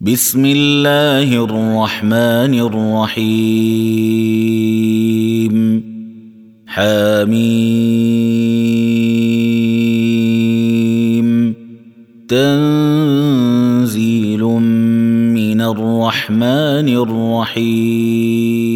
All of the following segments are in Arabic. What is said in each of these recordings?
بسم الله الرحمن الرحيم. حميم. تنزيل من الرحمن الرحيم.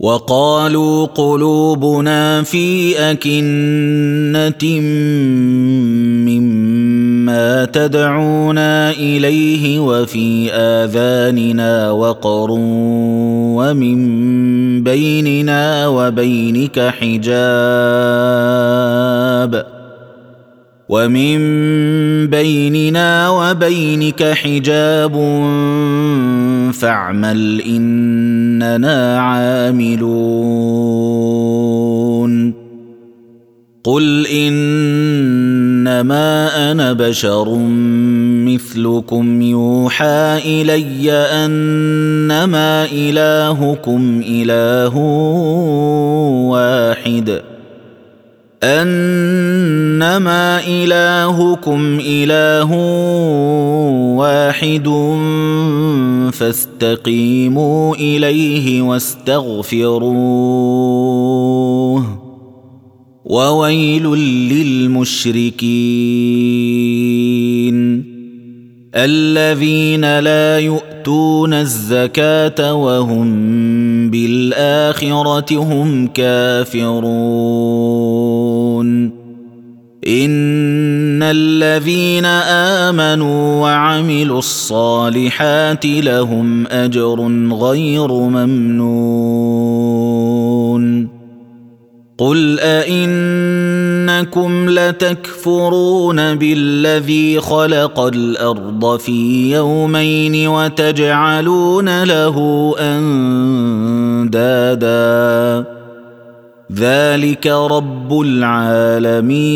وقالوا قلوبنا في أكنة مما تدعونا إليه وفي آذاننا وقر ومن بيننا وبينك حجاب ومن بيننا وبينك حجاب فاعمل إننا عاملون. قل إنما أنا بشر مثلكم يوحى إلي أنما إلهكم إله واحد. إنما إلهكم إله واحد فاستقيموا إليه واستغفروه وويل للمشركين الذين لا يؤتون الزكاة وهم بالآخرة هم كافرون ان الذين امنوا وعملوا الصالحات لهم اجر غير ممنون قل ائنكم لتكفرون بالذي خلق الأرض في يومين وتجعلون له اندادا ذلك رب العالمين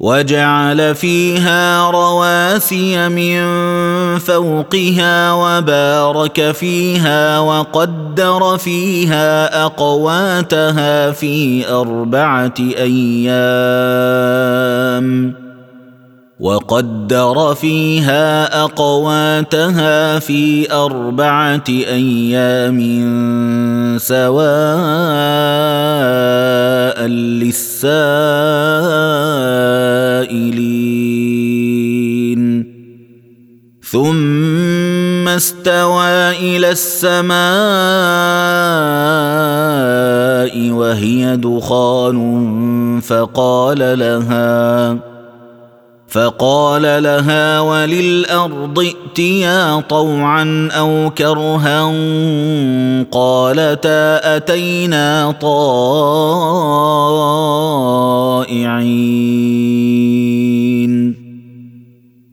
وجعل فيها رواسي من فوقها وبارك فيها وقدر فيها اقواتها في اربعه أيام وقدر فيها أقواتها في أربعة أيام سواء للسائلين. ثم استوى إلى السماء وهي دخان فقال لها فقال لها وللأرض ائتيا طوعا أو كرها قالتا أتينا طائعين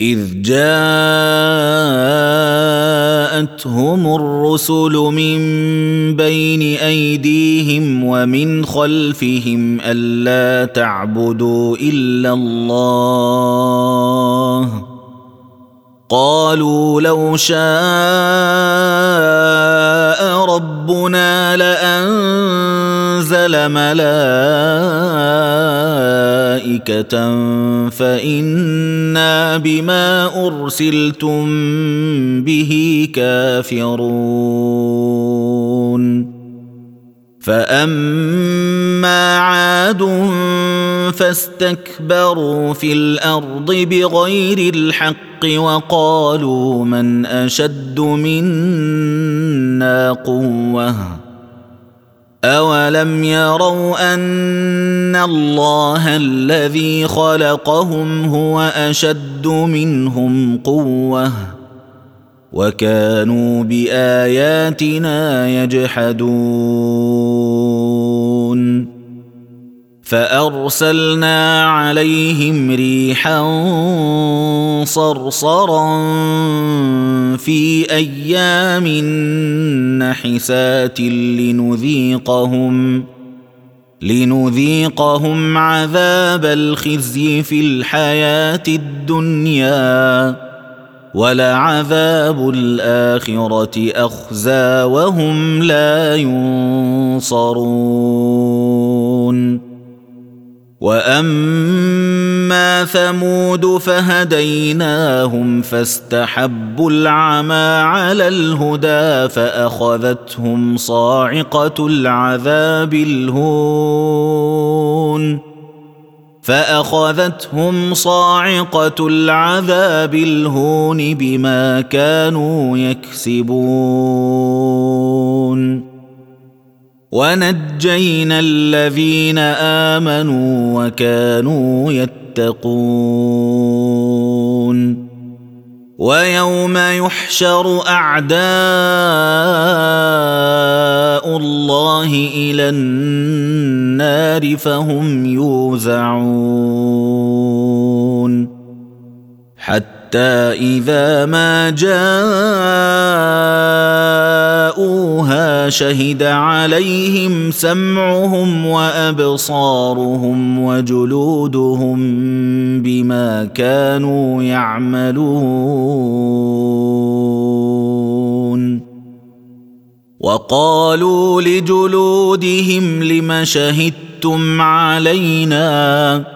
إذ جاءتهم الرسل من بين أيديهم ومن خلفهم ألا تعبدوا إلا الله قالوا لو شاء ربنا لأنزل انزل ملائكة فإنا بما أرسلتم به كافرون. فاما عاد فاستكبروا في الأرض بغير الحق وقالوا من اشد منا قوه اولم يروا ان الله الذي خلقهم هو اشد منهم قوه وكانوا بآياتنا يجحدون. فأرسلنا عليهم ريحا صرصرا في أيام نحسات لنذيقهم لنذيقهم عذاب الخزي في الحياة الدنيا. ولعذاب الآخرة أخزى وهم لا ينصرون. وأما ثمود فهديناهم فاستحبوا العمى على الهدى فأخذتهم صاعقة العذاب الهون. فأخذتهم صاعقة العذاب الهون بما كانوا يكسبون. ونجينا الذين امنوا وكانوا يتقون. ويوم يحشر أعداء الله إلى النار فهم يوزعون. حتى إذا ما جاءوها شهد عليهم سمعهم وأبصارهم وجلودهم بما كانوا يعملون. وقالوا لجلودهم لم شهدتم علينا؟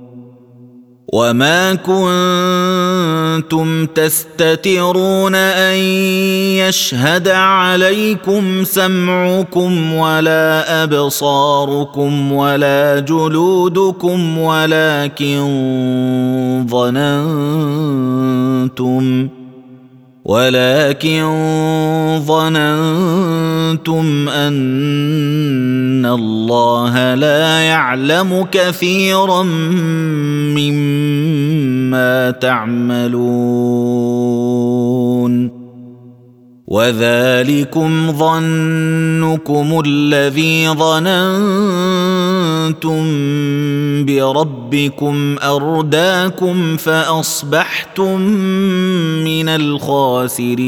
وما كنتم تستترون ان يشهد عليكم سمعكم ولا ابصاركم ولا جلودكم ولكن ظننتم ولكن ظننتم أن الله لا يعلم كثيرا مما تعملون. وذلكم ظنكم الذي ظننتم بربكم أرداكم فأصبحتم من الخاسرين.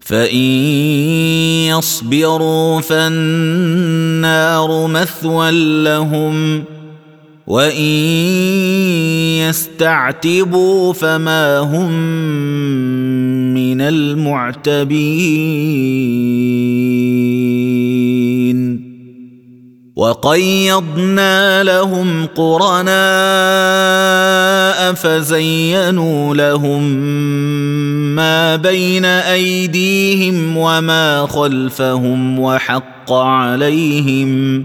فإن يصبروا فالنار مثوى لهم. وان يستعتبوا فما هم من المعتبين وقيضنا لهم قرناء فزينوا لهم ما بين ايديهم وما خلفهم وحق عليهم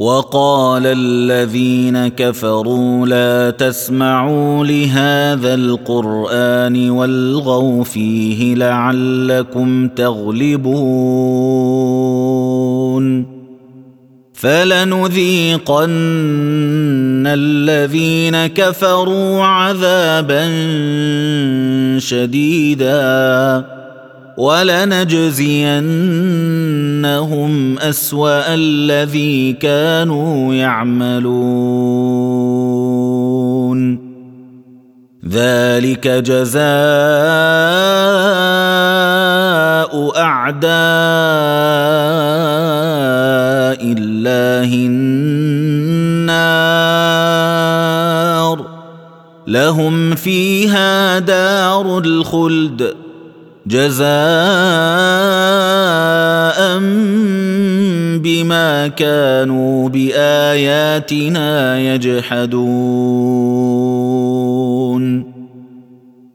وقال الذين كفروا لا تسمعوا لهذا القرآن والغوا فيه لعلكم تغلبون فلنذيقن الذين كفروا عذابا شديدا ولنجزينهم أسوأ الذي كانوا يعملون. ذلك جزاء أعداء الله النار. لهم فيها دار الخلد. جزاء بما كانوا بآياتنا يجحدون.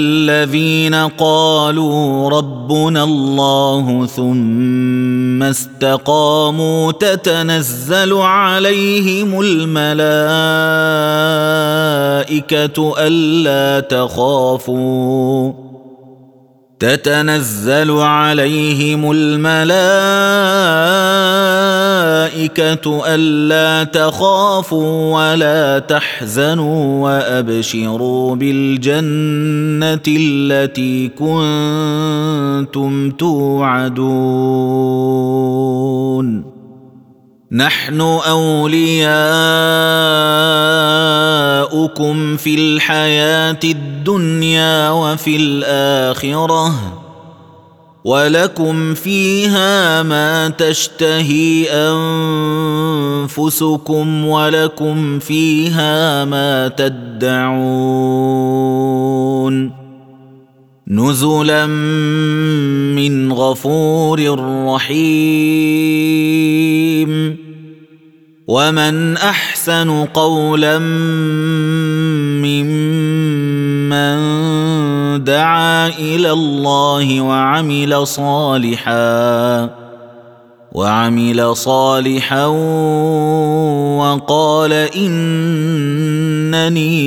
الذين قالوا ربنا الله ثم استقاموا تتنزل عليهم الملائكة ألا تخافوا. تتنزل عليهم الملائكة ألا تخافوا ولا تحزنوا وأبشروا بالجنة التي كنتم توعدون. نحن اولياؤكم في الحياة الدنيا وفي الاخره ولكم فيها ما تشتهي انفسكم ولكم فيها ما تدعون نزلا من غفور رحيم ومن احسن قولا ممن دعا إلى الله وعمل صالحا وعمل صالحا وقال إنني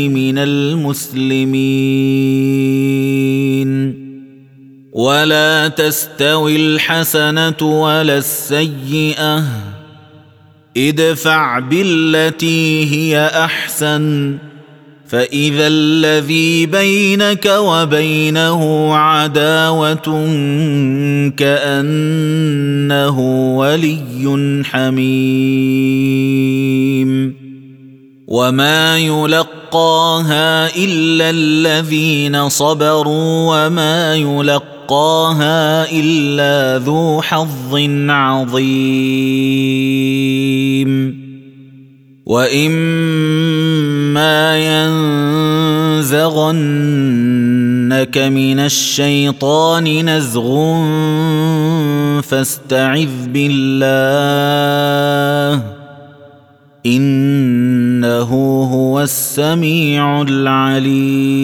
من المسلمين. ولا تستوي الحسنة ولا السيئة ادفع بالتي هي أحسن. فإذا الذي بينك وبينه عداوة كأنه ولي حميم. وما يلقاها إلا الذين صبروا وما يلقاها إلا ذو حظ عظيم. واما ينزغنك من الشيطان نزغ فاستعذ بالله انه هو السميع العليم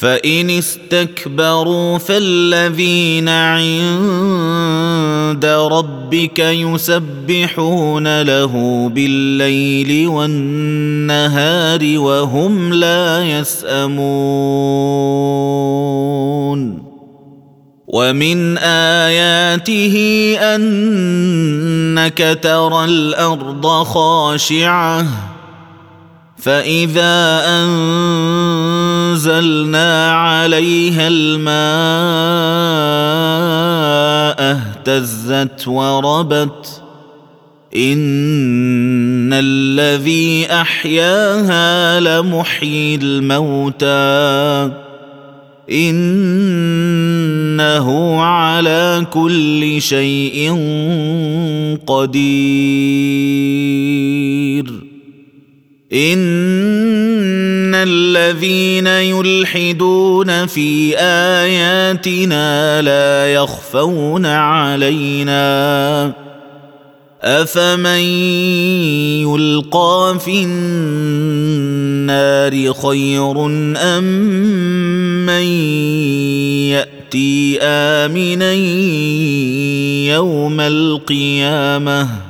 فإن استكبروا فالذين عند ربك يسبحون له بالليل والنهار وهم لا يسأمون ومن آياته أنك ترى الأرض خاشعة فاذا انزلنا عليها الماء اهتزت وربت ان الذي احياها لمحيي الموتى انه على كل شيء قدير ان الذين يلحدون في اياتنا لا يخفون علينا افمن يلقى في النار خير ام من ياتي امنا يوم القيامه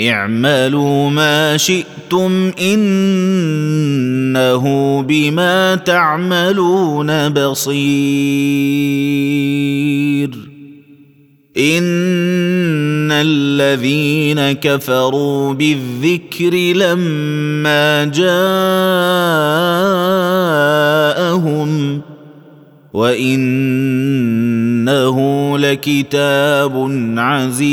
اعملوا ما شئتم إنه بما تعملون بصير. إن الذين كفروا بالذكر لما جاءهم وإنه لكتاب عزيز.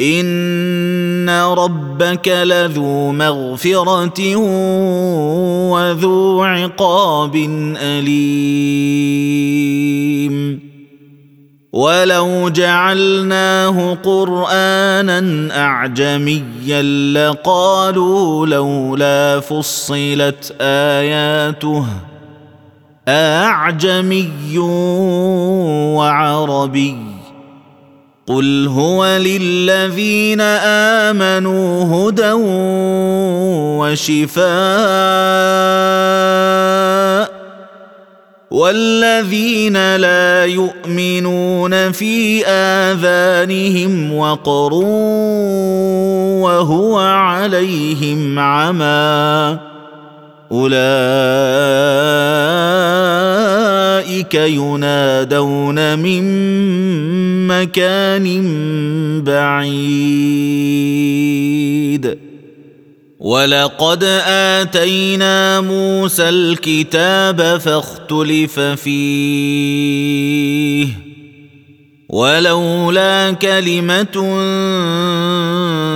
ان ربك لذو مغفره وذو عقاب اليم ولو جعلناه قرانا اعجميا لقالوا لولا فصلت اياته اعجمي وعربي قل هو للذين امنوا هدى وشفاء والذين لا يؤمنون في اذانهم وقر وهو عليهم عمى اولئك ينادون من مكان بعيد. ولقد آتينا موسى الكتاب فاختلف فيه. ولولا كلمة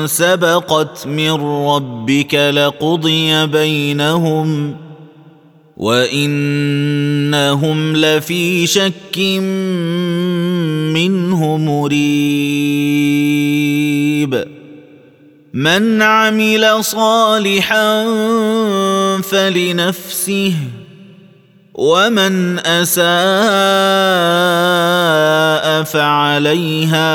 سبقت من ربك لقضي بينهم. وانهم لفي شك منه مريب من عمل صالحا فلنفسه ومن اساء فعليها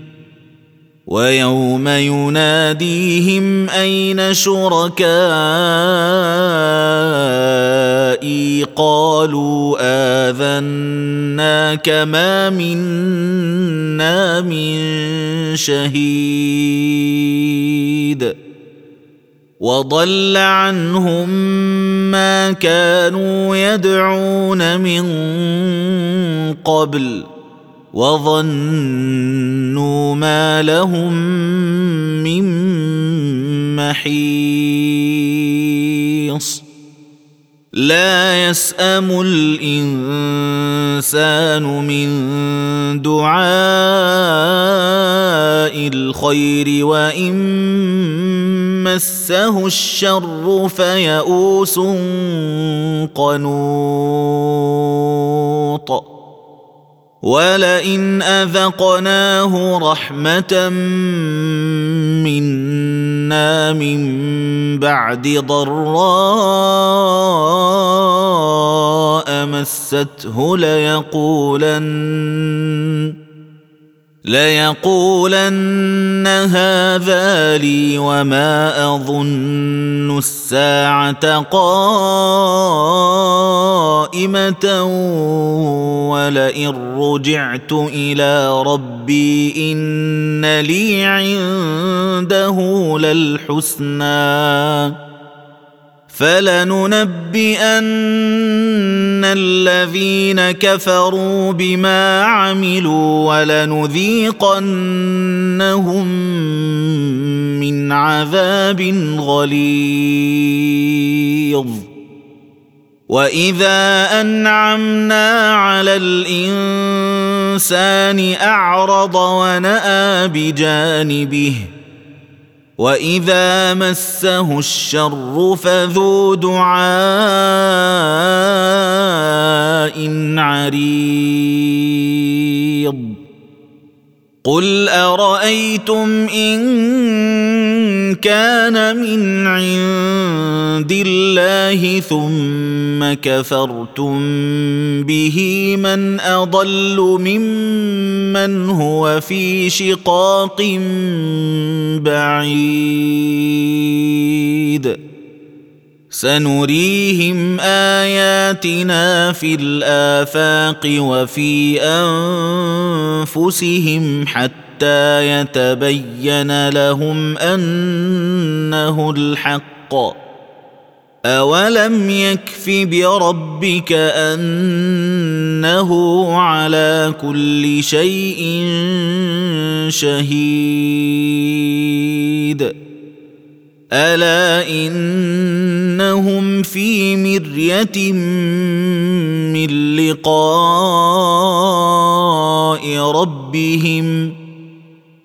ويوم يناديهم أين شركائي؟ قالوا اذناك ما منا من شهيد. وضل عنهم ما كانوا يدعون من قبل. وظنوا ما لهم من محيص. لا يسأم الإنسان من دعاء الخير وإن مسه الشر فيئوس قنوط. ولئن اذقناه رحمه منا من بعد ضراء مسته ليقولن ليقولن هذا لي وما اظن الساعة قائمه ولئن رجعت إلى ربي إن لي عنده للحسنى فلننبئن الذين كفروا بما عملوا ولنذيقنهم من عذاب غليظ واذا انعمنا على الانسان اعرض وناى بجانبه واذا مسه الشر فذو دعاء عريض قل ارايتم ان كان من عند الله ثم كفرتم به من أضل ممن هو في شقاق بعيد. سنريهم آياتنا في الآفاق وفي أنفسهم حتى يتبين لهم أنه الحق. أولم يكف بربك أنه على كل شيء شهيد؟ ألا إنهم في مرية من لقاء ربهم؟